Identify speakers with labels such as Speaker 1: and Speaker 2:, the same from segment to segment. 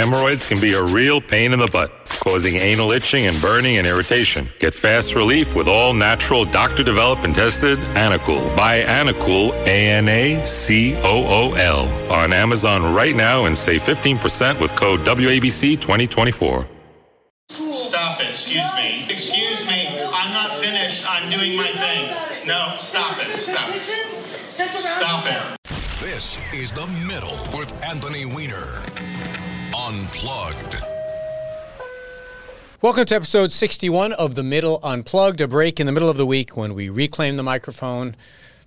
Speaker 1: Hemorrhoids can be a real pain in the butt, causing anal itching and burning and irritation. Get fast relief with all natural, doctor developed and tested Anacool. Buy Anacool, A N A C O O L, on Amazon right now and save 15% with code WABC 2024.
Speaker 2: Stop it. Excuse me. Excuse me. I'm not finished. I'm doing my thing. No, stop it. Stop. it. Stop it.
Speaker 3: This is The Middle with Anthony Weiner. Unplugged.
Speaker 4: Welcome to episode 61 of The Middle Unplugged, a break in the middle of the week when we reclaim the microphone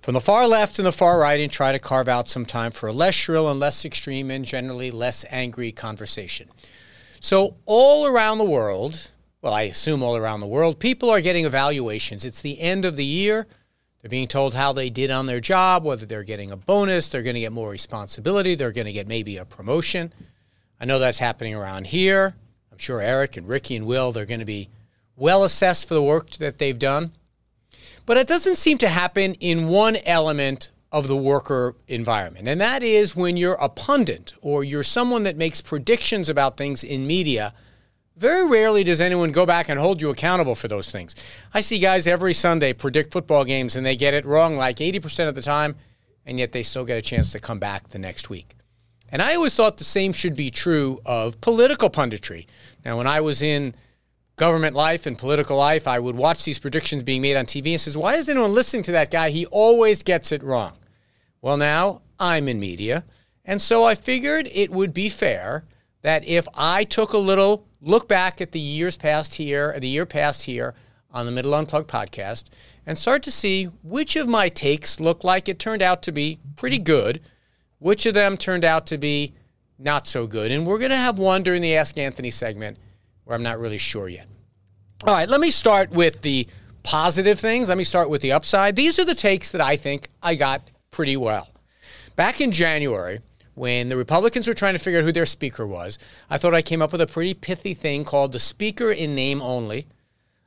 Speaker 4: from the far left and the far right and try to carve out some time for a less shrill and less extreme and generally less angry conversation. So, all around the world, well, I assume all around the world, people are getting evaluations. It's the end of the year. They're being told how they did on their job, whether they're getting a bonus, they're going to get more responsibility, they're going to get maybe a promotion. I know that's happening around here. I'm sure Eric and Ricky and Will, they're going to be well assessed for the work that they've done. But it doesn't seem to happen in one element of the worker environment. And that is when you're a pundit or you're someone that makes predictions about things in media. Very rarely does anyone go back and hold you accountable for those things. I see guys every Sunday predict football games and they get it wrong like 80% of the time, and yet they still get a chance to come back the next week. And I always thought the same should be true of political punditry. Now, when I was in government life and political life, I would watch these predictions being made on TV and says, "Why is anyone listening to that guy? He always gets it wrong." Well, now I'm in media. And so I figured it would be fair that if I took a little look back at the years past here, the year past here on the Middle Unplugged podcast, and start to see which of my takes looked like it turned out to be pretty good, which of them turned out to be not so good. And we're going to have one during the Ask Anthony segment where I'm not really sure yet. All right, let me start with the positive things. Let me start with the upside. These are the takes that I think I got pretty well. Back in January, when the Republicans were trying to figure out who their speaker was, I thought I came up with a pretty pithy thing called the speaker in name only.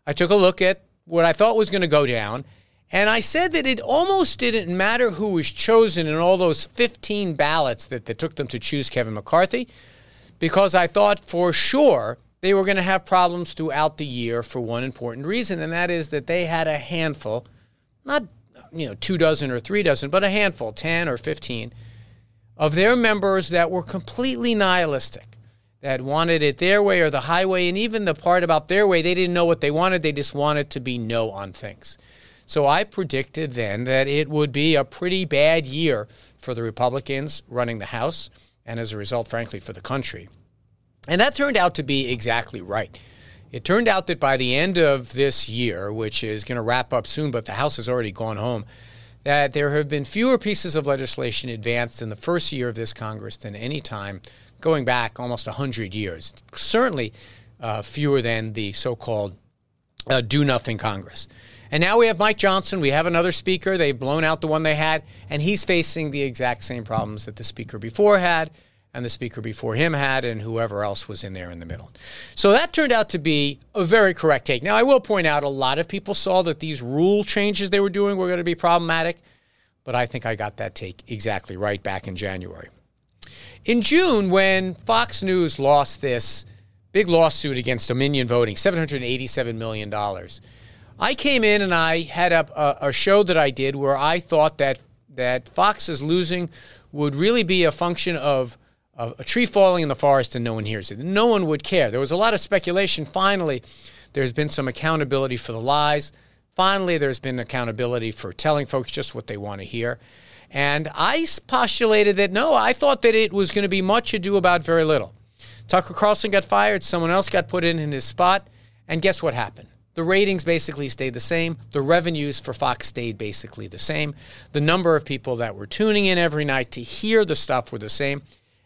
Speaker 4: I took a look at what I thought was going to go down, and I said that it almost didn't matter who was chosen in all those 15 ballots that, that took them to choose Kevin McCarthy, because I thought for sure they were going to have problems throughout the year for one important reason, and that is that they had a handful, not you know, two dozen or three dozen, but a handful, 10 or 15, of their members that were completely nihilistic, that wanted it their way or the highway. And even the part about their way, they didn't know what they wanted. They just wanted to be no on things. So I predicted then that it would be a pretty bad year for the Republicans running the House, and as a result, frankly, for the country. And that turned out to be exactly right. It turned out that by the end of this year, which is going to wrap up soon, but the House has already gone home, that there have been fewer pieces of legislation advanced in the first year of this Congress than any time going back almost 100 years. Certainly uh, fewer than the so called uh, do nothing Congress. And now we have Mike Johnson. We have another speaker. They've blown out the one they had, and he's facing the exact same problems that the speaker before had and the speaker before him had, and whoever else was in there in the middle. So that turned out to be a very correct take. Now, I will point out a lot of people saw that these rule changes they were doing were going to be problematic, but I think I got that take exactly right back in January. In June, when Fox News lost this big lawsuit against Dominion Voting, $787 million, I came in and I had a, a, a show that I did where I thought that, that Fox's losing would really be a function of a tree falling in the forest and no one hears it. No one would care. There was a lot of speculation. Finally, there's been some accountability for the lies. Finally, there's been accountability for telling folks just what they want to hear. And I postulated that no, I thought that it was going to be much ado about very little. Tucker Carlson got fired, someone else got put in in his spot, and guess what happened? The ratings basically stayed the same. The revenues for Fox stayed basically the same. The number of people that were tuning in every night to hear the stuff were the same.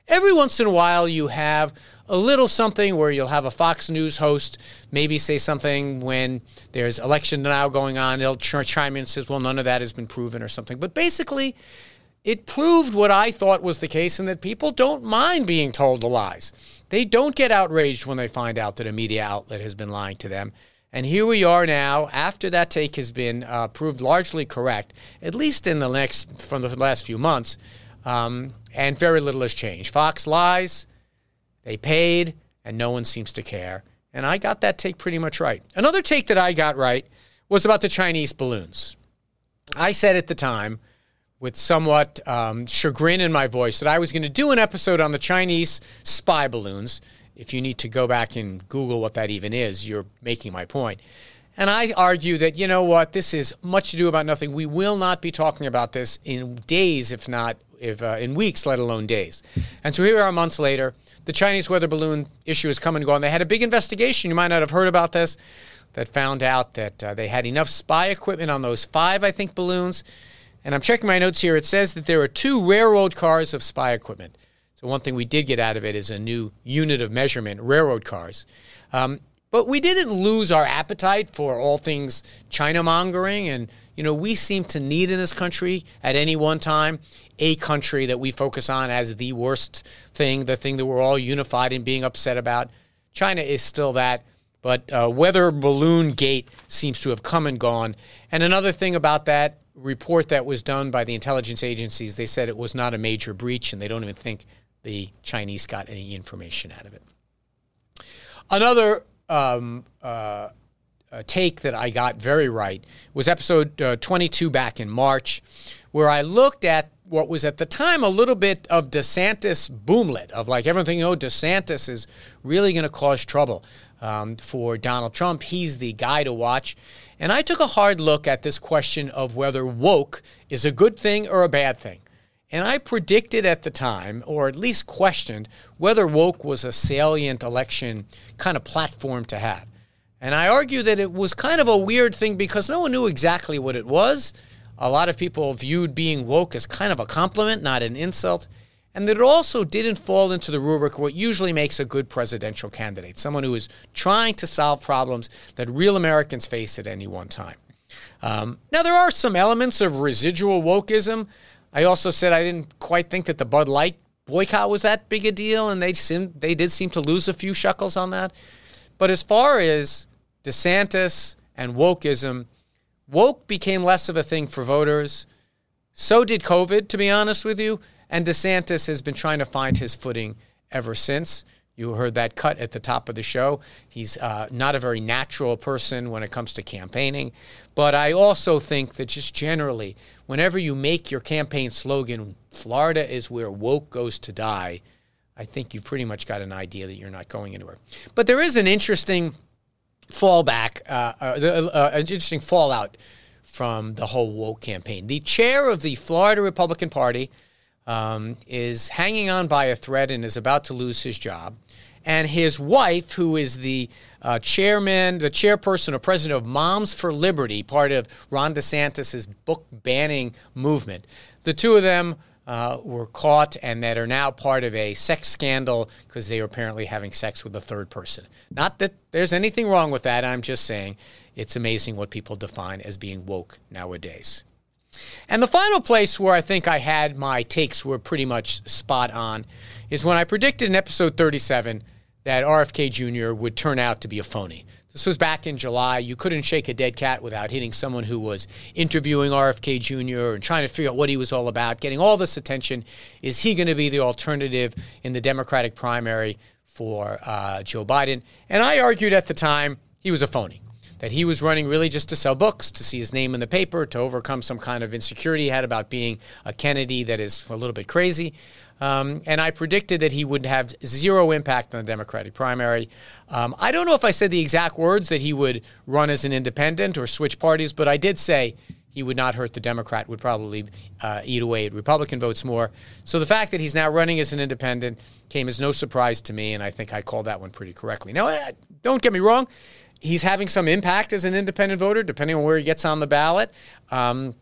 Speaker 4: Every once in a while, you have a little something where you'll have a Fox News host maybe say something when there's election now going on. They'll chime in and says, "Well, none of that has been proven" or something. But basically, it proved what I thought was the case, and that people don't mind being told the lies. They don't get outraged when they find out that a media outlet has been lying to them. And here we are now, after that take has been uh, proved largely correct, at least in the next from the last few months. Um, and very little has changed. Fox lies, They paid, and no one seems to care. And I got that take pretty much right. Another take that I got right was about the Chinese balloons. I said at the time, with somewhat um, chagrin in my voice, that I was going to do an episode on the Chinese spy balloons. If you need to go back and Google what that even is, you're making my point. And I argue that, you know what, this is much ado about nothing. We will not be talking about this in days, if not if, uh, in weeks, let alone days. And so here we are months later. The Chinese weather balloon issue has come and gone. They had a big investigation. You might not have heard about this that found out that uh, they had enough spy equipment on those five, I think, balloons. And I'm checking my notes here. It says that there are two railroad cars of spy equipment. So one thing we did get out of it is a new unit of measurement, railroad cars. Um, but we didn't lose our appetite for all things China mongering. And, you know, we seem to need in this country at any one time a country that we focus on as the worst thing, the thing that we're all unified in being upset about. China is still that. But uh, weather balloon gate seems to have come and gone. And another thing about that report that was done by the intelligence agencies, they said it was not a major breach, and they don't even think the Chinese got any information out of it. Another um, uh, take that I got very right was episode uh, 22 back in March, where I looked at what was at the time a little bit of DeSantis boomlet of like everything, oh, DeSantis is really going to cause trouble um, for Donald Trump. He's the guy to watch. And I took a hard look at this question of whether woke is a good thing or a bad thing. And I predicted at the time, or at least questioned, whether woke was a salient election kind of platform to have. And I argue that it was kind of a weird thing because no one knew exactly what it was. A lot of people viewed being woke as kind of a compliment, not an insult. And that it also didn't fall into the rubric of what usually makes a good presidential candidate someone who is trying to solve problems that real Americans face at any one time. Um, now, there are some elements of residual wokeism I also said I didn't quite think that the Bud Light boycott was that big a deal, and they seem, they did seem to lose a few shekels on that. But as far as DeSantis and wokeism, woke became less of a thing for voters. So did COVID, to be honest with you. And DeSantis has been trying to find his footing ever since. You heard that cut at the top of the show. He's uh, not a very natural person when it comes to campaigning. But I also think that just generally, whenever you make your campaign slogan, Florida is where woke goes to die, I think you've pretty much got an idea that you're not going anywhere. But there is an interesting fallback, uh, uh, uh, an interesting fallout from the whole woke campaign. The chair of the Florida Republican Party um, is hanging on by a thread and is about to lose his job and his wife, who is the uh, chairman, the chairperson or president of Moms for Liberty, part of Ron DeSantis' book banning movement. The two of them uh, were caught and that are now part of a sex scandal because they were apparently having sex with a third person. Not that there's anything wrong with that. I'm just saying it's amazing what people define as being woke nowadays. And the final place where I think I had my takes were pretty much spot on is when I predicted in episode 37 that RFK Jr. would turn out to be a phony. This was back in July. You couldn't shake a dead cat without hitting someone who was interviewing RFK Jr. and trying to figure out what he was all about, getting all this attention. Is he going to be the alternative in the Democratic primary for uh, Joe Biden? And I argued at the time he was a phony that he was running really just to sell books, to see his name in the paper, to overcome some kind of insecurity he had about being a Kennedy that is a little bit crazy. Um, and I predicted that he would have zero impact on the Democratic primary. Um, I don't know if I said the exact words that he would run as an independent or switch parties, but I did say he would not hurt the Democrat, would probably uh, eat away at Republican votes more. So the fact that he's now running as an independent came as no surprise to me, and I think I called that one pretty correctly. Now, uh, don't get me wrong, he's having some impact as an independent voter, depending on where he gets on the ballot. Um,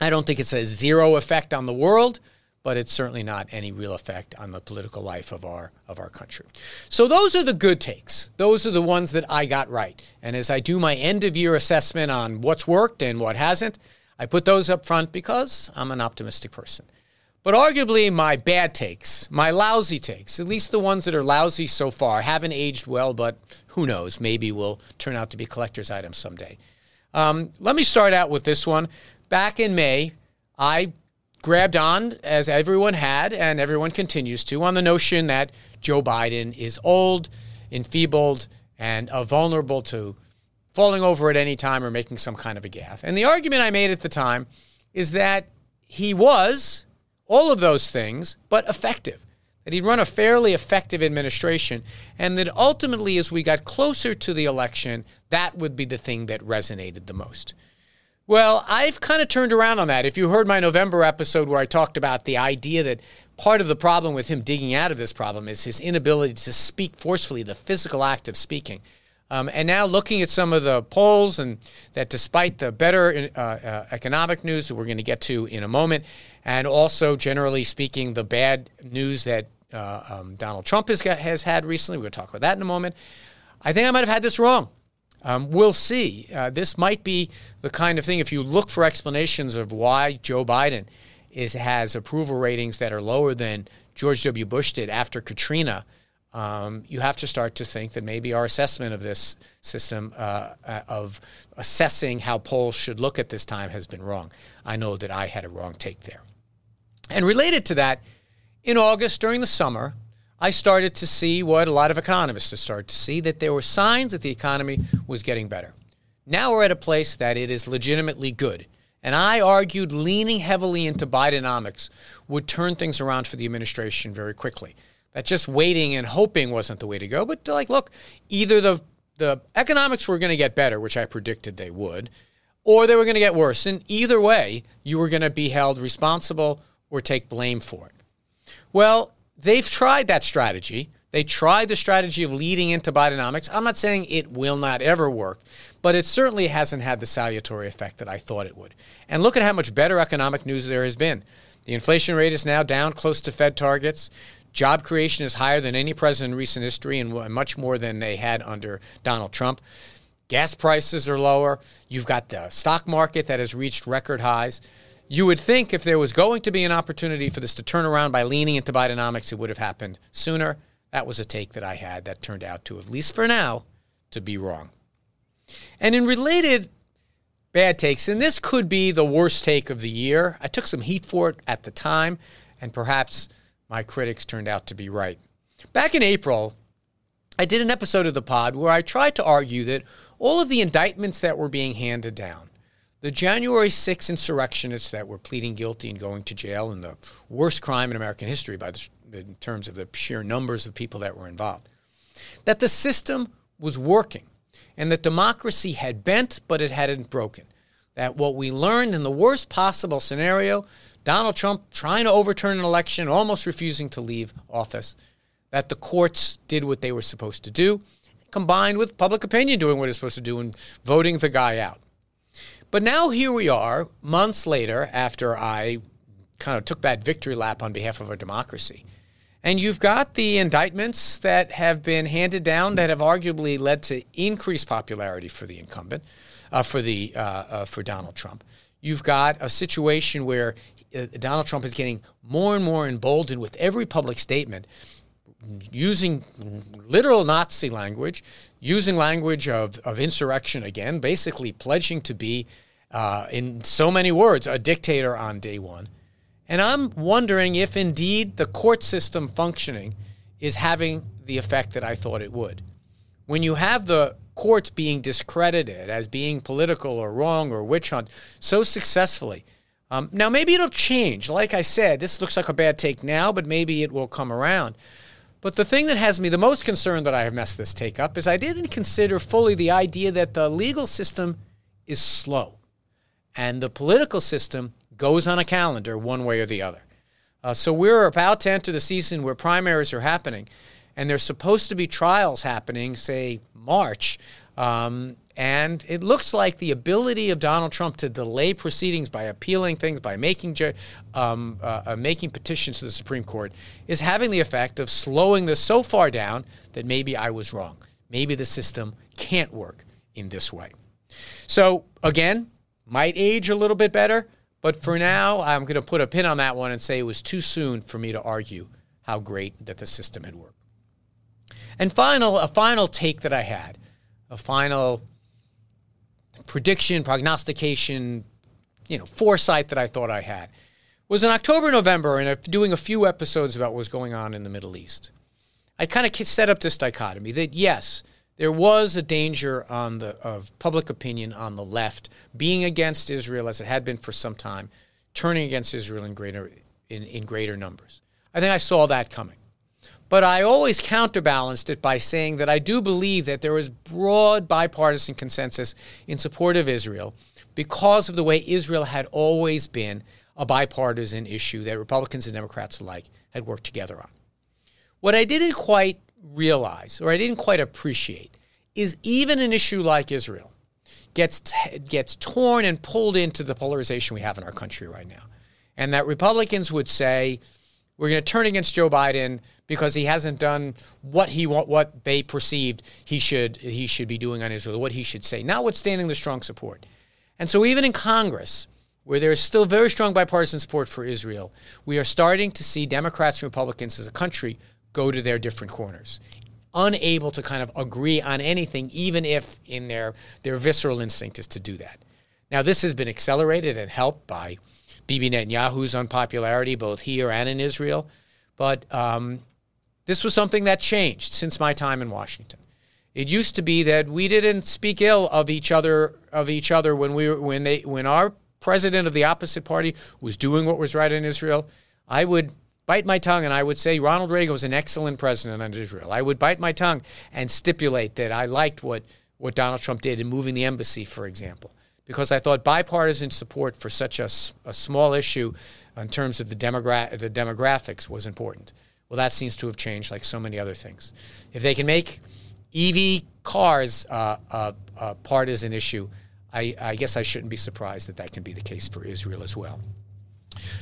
Speaker 4: I don't think it's a zero effect on the world but it's certainly not any real effect on the political life of our of our country. So those are the good takes. Those are the ones that I got right. And as I do my end of year assessment on what's worked and what hasn't, I put those up front because I'm an optimistic person. But arguably, my bad takes, my lousy takes, at least the ones that are lousy so far, haven't aged well, but who knows? Maybe will turn out to be collector's items someday. Um, let me start out with this one. Back in May, I grabbed on, as everyone had, and everyone continues to, on the notion that Joe Biden is old, enfeebled, and uh, vulnerable to falling over at any time or making some kind of a gaffe. And the argument I made at the time is that he was all of those things, but effective. That he'd run a fairly effective administration, and that ultimately, as we got closer to the election, that would be the thing that resonated the most. Well, I've kind of turned around on that. If you heard my November episode where I talked about the idea that part of the problem with him digging out of this problem is his inability to speak forcefully, the physical act of speaking. Um, and now looking at some of the polls, and that despite the better uh, uh, economic news that we're going to get to in a moment, and also generally speaking, the bad news that uh, um, Donald Trump has, got, has had recently, we're going to talk about that in a moment. I think I might have had this wrong. Um, we'll see. Uh, this might be the kind of thing, if you look for explanations of why Joe Biden is, has approval ratings that are lower than George W. Bush did after Katrina, um, you have to start to think that maybe our assessment of this system uh, uh, of assessing how polls should look at this time has been wrong. I know that I had a wrong take there. And related to that, in August during the summer, I started to see what a lot of economists have started to see that there were signs that the economy was getting better. Now we're at a place that it is legitimately good. And I argued leaning heavily into Bidenomics would turn things around for the administration very quickly. That just waiting and hoping wasn't the way to go. But like, look, either the the economics were going to get better, which I predicted they would, or they were going to get worse. And either way, you were going to be held responsible or take blame for it. Well, they've tried that strategy. They tried the strategy of leading into Bidenomics. I'm not saying it will not ever work, but it certainly hasn't had the salutary effect that I thought it would. And look at how much better economic news there has been. The inflation rate is now down close to Fed targets. Job creation is higher than any president in recent history and much more than they had under Donald Trump. Gas prices are lower. You've got the stock market that has reached record highs. You would think if there was going to be an opportunity for this to turn around by leaning into Bidenomics, it would have happened sooner. That was a take that I had that turned out to, at least for now, to be wrong. And in related bad takes, and this could be the worst take of the year, I took some heat for it at the time, and perhaps my critics turned out to be right. Back in April, I did an episode of the pod where I tried to argue that all of the indictments that were being handed down, the January 6 insurrectionists that were pleading guilty and going to jail in the worst crime in American history by the, in terms of the sheer numbers of people that were involved, that the system was working and that democracy had bent but it hadn't broken. That what we learned in the worst possible scenario, Donald Trump trying to overturn an election, almost refusing to leave office, that the courts did what they were supposed to do, combined with public opinion doing what it's supposed to do and voting the guy out. But now here we are, months later, after I kind of took that victory lap on behalf of our democracy. And you've got the indictments that have been handed down that have arguably led to increased popularity for the incumbent, uh, for the uh, uh, for Donald Trump. You've got a situation where Donald Trump is getting more and more emboldened with every public statement, using literal Nazi language, using language of, of insurrection again, basically pledging to be, uh, in so many words, a dictator on day one. And I'm wondering if indeed the court system functioning is having the effect that I thought it would. When you have the courts being discredited as being political or wrong or witch hunt so successfully, um, now maybe it'll change. Like I said, this looks like a bad take now, but maybe it will come around. But the thing that has me the most concerned that I have messed this take up is I didn't consider fully the idea that the legal system is slow and the political system goes on a calendar one way or the other. Uh, so we're about to enter the season where primaries are happening, and there's supposed to be trials happening, say March. Um, and it looks like the ability of Donald Trump to delay proceedings by appealing things, by making um, uh, uh, making petitions to the Supreme Court, is having the effect of slowing this so far down that maybe I was wrong. Maybe the system can't work in this way. So again, might age a little bit better, but for now, I'm going to put a pin on that one and say it was too soon for me to argue how great that the system had worked. And final, a final take that I had, a final prediction, prognostication, you know, foresight that I thought I had was in October, November, and doing a few episodes about what was going on in the Middle East. I kind of set up this dichotomy that yes, there was a danger on the of public opinion on the left being against Israel as it had been for some time, turning against Israel in greater in, in greater numbers. I think I saw that coming. But I always counterbalanced it by saying that I do believe that there is broad bipartisan consensus in support of Israel because of the way Israel had always been a bipartisan issue that Republicans and Democrats alike had worked together on. What I didn't quite realize or I didn't quite appreciate is even an issue like Israel gets t- gets torn and pulled into the polarization we have in our country right now. And that Republicans would say we're going to turn against Joe Biden because he hasn't done what he what they perceived he should he should be doing on Israel, what he should say, notwithstanding the strong support. And so even in Congress, where there is still very strong bipartisan support for Israel, we are starting to see Democrats and Republicans as a country go to their different corners, unable to kind of agree on anything, even if in their their visceral instinct is to do that. Now, this has been accelerated and helped by Bibi Netanyahu's unpopularity, both here and in Israel. But um, this was something that changed since my time in Washington. It used to be that we didn't speak ill of each other of each other when we when they when our president of the opposite party was doing what was right in Israel. I would bite my tongue and I would say Ronald Reagan was an excellent president on Israel. I would bite my tongue and stipulate that I liked what what Donald Trump did in moving the embassy, for example because I thought bipartisan support for such a, a small issue in terms of the, demogra- the demographics was important. Well, that seems to have changed like so many other things. If they can make EV cars uh, a, a partisan issue, I, I guess I shouldn't be surprised that that can be the case for Israel as well.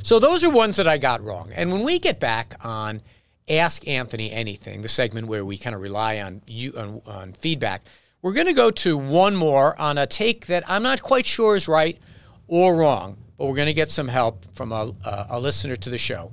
Speaker 4: So those are ones that I got wrong. And when we get back on Ask Anthony Anything, the segment where we kind of rely on you on, on feedback, we're going to go to one more on a take that I'm not quite sure is right or wrong, but we're going to get some help from a, a listener to the show.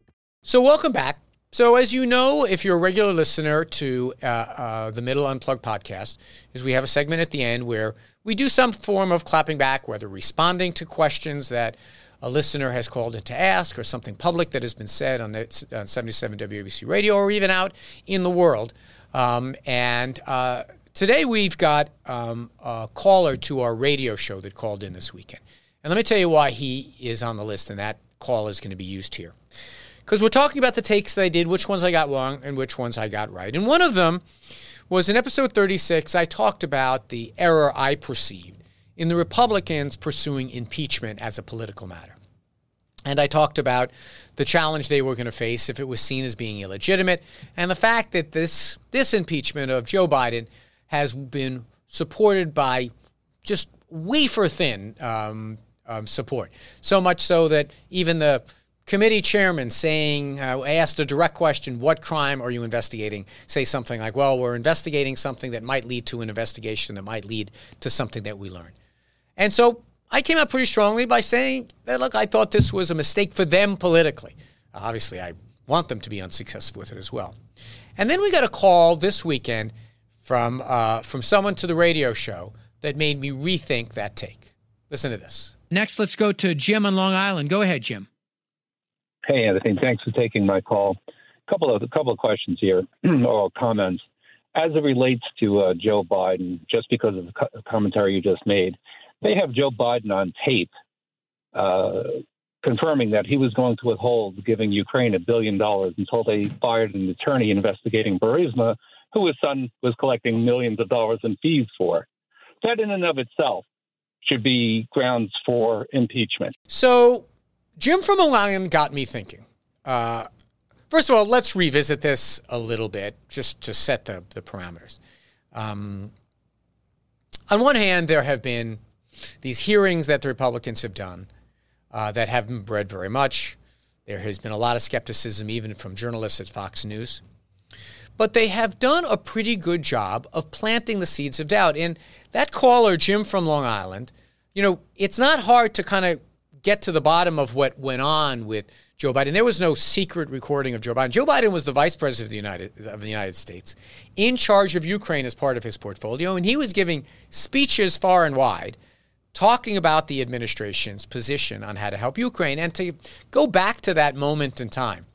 Speaker 4: So, welcome back. So, as you know, if you're a regular listener to uh, uh, the Middle Unplugged podcast, is we have a segment at the end where we do some form of clapping back, whether responding to questions that a listener has called in to ask, or something public that has been said on, the, on 77 WABC Radio, or even out in the world. Um, and uh, today we've got um, a caller to our radio show that called in this weekend. And let me tell you why he is on the list, and that call is going to be used here because we're talking about the takes that I did, which ones I got wrong and which ones I got right. And one of them was in episode 36, I talked about the error I perceived in the Republicans pursuing impeachment as a political matter. And I talked about the challenge they were going to face if it was seen as being illegitimate, and the fact that this, this impeachment of Joe Biden has been supported by just wafer thin um, um, support. So much so that even the committee chairman saying, uh, asked a direct question, what crime are you investigating? Say something like, well, we're investigating something that might lead to an investigation that might lead to something that we learn. And so I came out pretty strongly by saying that, look, I thought this was a mistake for them politically. Obviously, I want them to be unsuccessful with it as well. And then we got a call this weekend from uh, from someone to the radio show that made me rethink that take. Listen to this.
Speaker 5: Next, let's go to Jim on Long Island. Go ahead, Jim.
Speaker 6: Hey, Anthony. Thanks for taking my call. A couple of a couple of questions here or comments as it relates to uh, Joe Biden. Just because of the co- commentary you just made, they have Joe Biden on tape uh, confirming that he was going to withhold giving Ukraine a billion dollars until they fired an attorney investigating Burisma, who his son was collecting millions of dollars in fees for. That, in and of itself, should be grounds for impeachment.
Speaker 4: So, Jim from Long Island got me thinking. Uh, first of all, let's revisit this a little bit just to set the, the parameters. Um, on one hand, there have been these hearings that the Republicans have done uh, that haven't bred very much. There has been a lot of skepticism, even from journalists at Fox News. But they have done a pretty good job of planting the seeds of doubt. And that caller, Jim from Long Island, you know, it's not hard to kind of get to the bottom of what went on with Joe Biden. There was no secret recording of Joe Biden. Joe Biden was the vice president of the United of the United States, in charge of Ukraine as part of his portfolio, and he was giving speeches far and wide talking about the administration's position on how to help Ukraine. And to go back to that moment in time,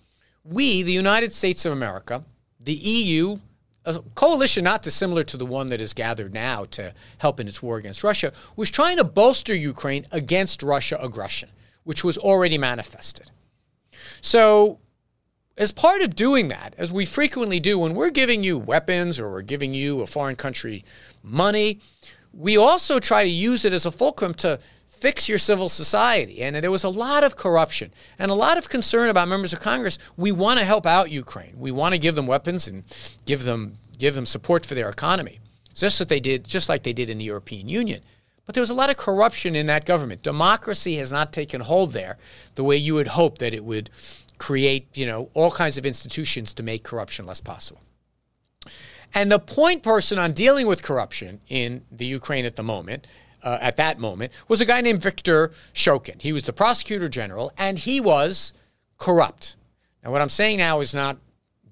Speaker 4: we, the United States of America, the EU, a coalition not dissimilar to the one that is gathered now to help in its war against Russia, was trying to bolster Ukraine against Russia aggression, which was already manifested. So, as part of doing that, as we frequently do when we're giving you weapons or we're giving you a foreign country money, we also try to use it as a fulcrum to fix your civil society. And there was a lot of corruption and a lot of concern about members of Congress. We want to help out Ukraine. We want to give them weapons and give them give them support for their economy. Just what they did, just like they did in the European Union. But there was a lot of corruption in that government. Democracy has not taken hold there the way you would hope that it would create, you know, all kinds of institutions to make corruption less possible. And the point person on dealing with corruption in the Ukraine at the moment, uh, at that moment, was a guy named Victor Shokin. He was the prosecutor general, and he was corrupt. Now, what I'm saying now is not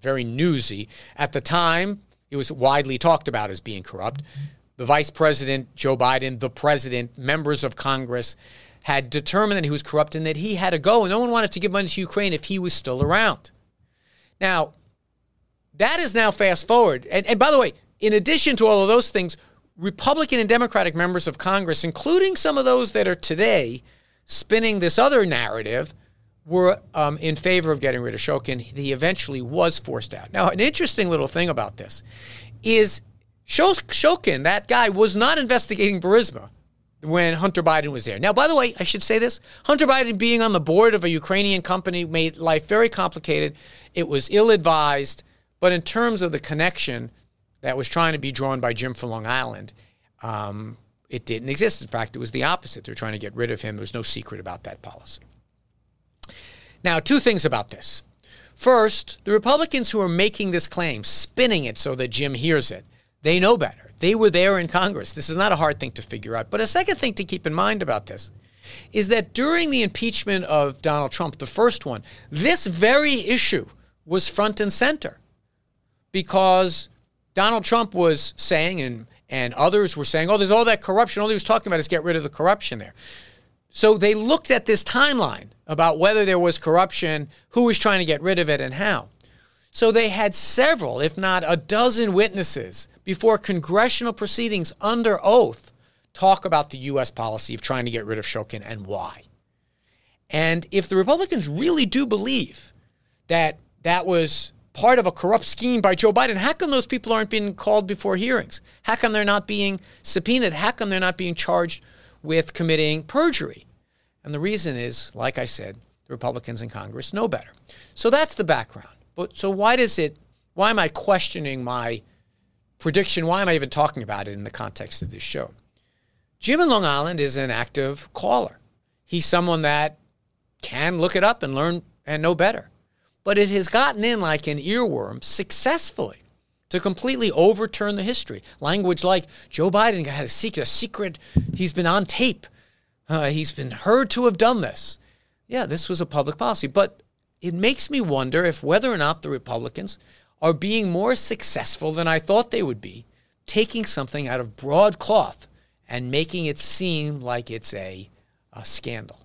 Speaker 4: very newsy. At the time, it was widely talked about as being corrupt. The vice president, Joe Biden, the president, members of Congress had determined that he was corrupt and that he had to go. And no one wanted to give money to Ukraine if he was still around. Now, that is now fast forward. And, and by the way, in addition to all of those things, Republican and Democratic members of Congress, including some of those that are today spinning this other narrative, were um, in favor of getting rid of Shokin. He eventually was forced out. Now, an interesting little thing about this is Shokin, that guy, was not investigating Burisma when Hunter Biden was there. Now, by the way, I should say this Hunter Biden being on the board of a Ukrainian company made life very complicated. It was ill advised. But in terms of the connection that was trying to be drawn by Jim from Long Island, um, it didn't exist. In fact, it was the opposite. They're trying to get rid of him. There was no secret about that policy. Now, two things about this. First, the Republicans who are making this claim, spinning it so that Jim hears it, they know better. They were there in Congress. This is not a hard thing to figure out. But a second thing to keep in mind about this is that during the impeachment of Donald Trump, the first one, this very issue was front and center because Donald Trump was saying, and, and others were saying, oh, there's all that corruption. All he was talking about is get rid of the corruption there. So they looked at this timeline about whether there was corruption, who was trying to get rid of it, and how. So they had several, if not a dozen witnesses before congressional proceedings under oath talk about the U.S. policy of trying to get rid of Shokin and why. And if the Republicans really do believe that that was part of a corrupt scheme by Joe Biden. How come those people aren't being called before hearings? How come they're not being subpoenaed? How come they're not being charged with committing perjury? And the reason is, like I said, the Republicans in Congress know better. So that's the background. But so why does it why am I questioning my prediction? Why am I even talking about it in the context of this show? Jim in Long Island is an active caller. He's someone that can look it up and learn and know better but it has gotten in like an earworm successfully to completely overturn the history. Language like Joe Biden had a secret, a secret he's been on tape. Uh, he's been heard to have done this. Yeah, this was a public policy. But it makes me wonder if whether or not the Republicans are being more successful than I thought they would be taking something out of broadcloth and making it seem like it's a, a scandal.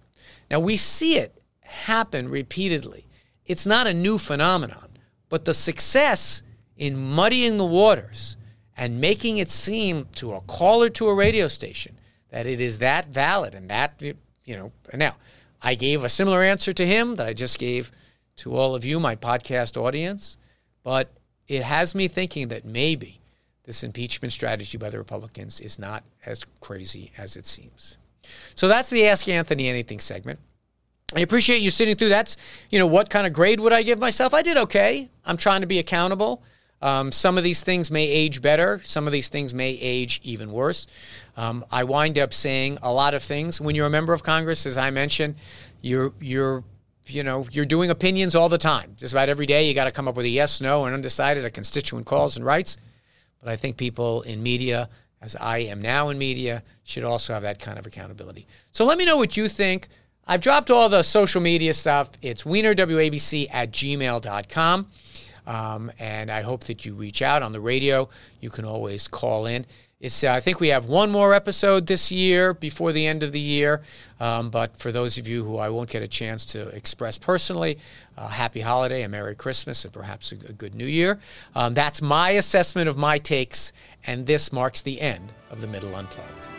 Speaker 4: Now, we see it happen repeatedly. It's not a new phenomenon, but the success in muddying the waters and making it seem to a caller to a radio station that it is that valid and that, you know, now I gave a similar answer to him that I just gave to all of you, my podcast audience, but it has me thinking that maybe this impeachment strategy by the Republicans is not as crazy as it seems. So that's the Ask Anthony Anything segment. I appreciate you sitting through. That's, you know, what kind of grade would I give myself? I did okay. I'm trying to be accountable. Um, some of these things may age better. Some of these things may age even worse. Um, I wind up saying a lot of things. When you're a member of Congress, as I mentioned, you're you're you know you're doing opinions all the time. Just about every day, you got to come up with a yes, no, and undecided. A constituent calls and writes. But I think people in media, as I am now in media, should also have that kind of accountability. So let me know what you think. I've dropped all the social media stuff. It's weinerwabc at gmail.com. Um, and I hope that you reach out on the radio. You can always call in. It's, uh, I think we have one more episode this year before the end of the year. Um, but for those of you who I won't get a chance to express personally, uh, happy holiday, a Merry Christmas, and perhaps a, a good New Year. Um, that's my assessment of my takes, and this marks the end of the Middle Unplugged.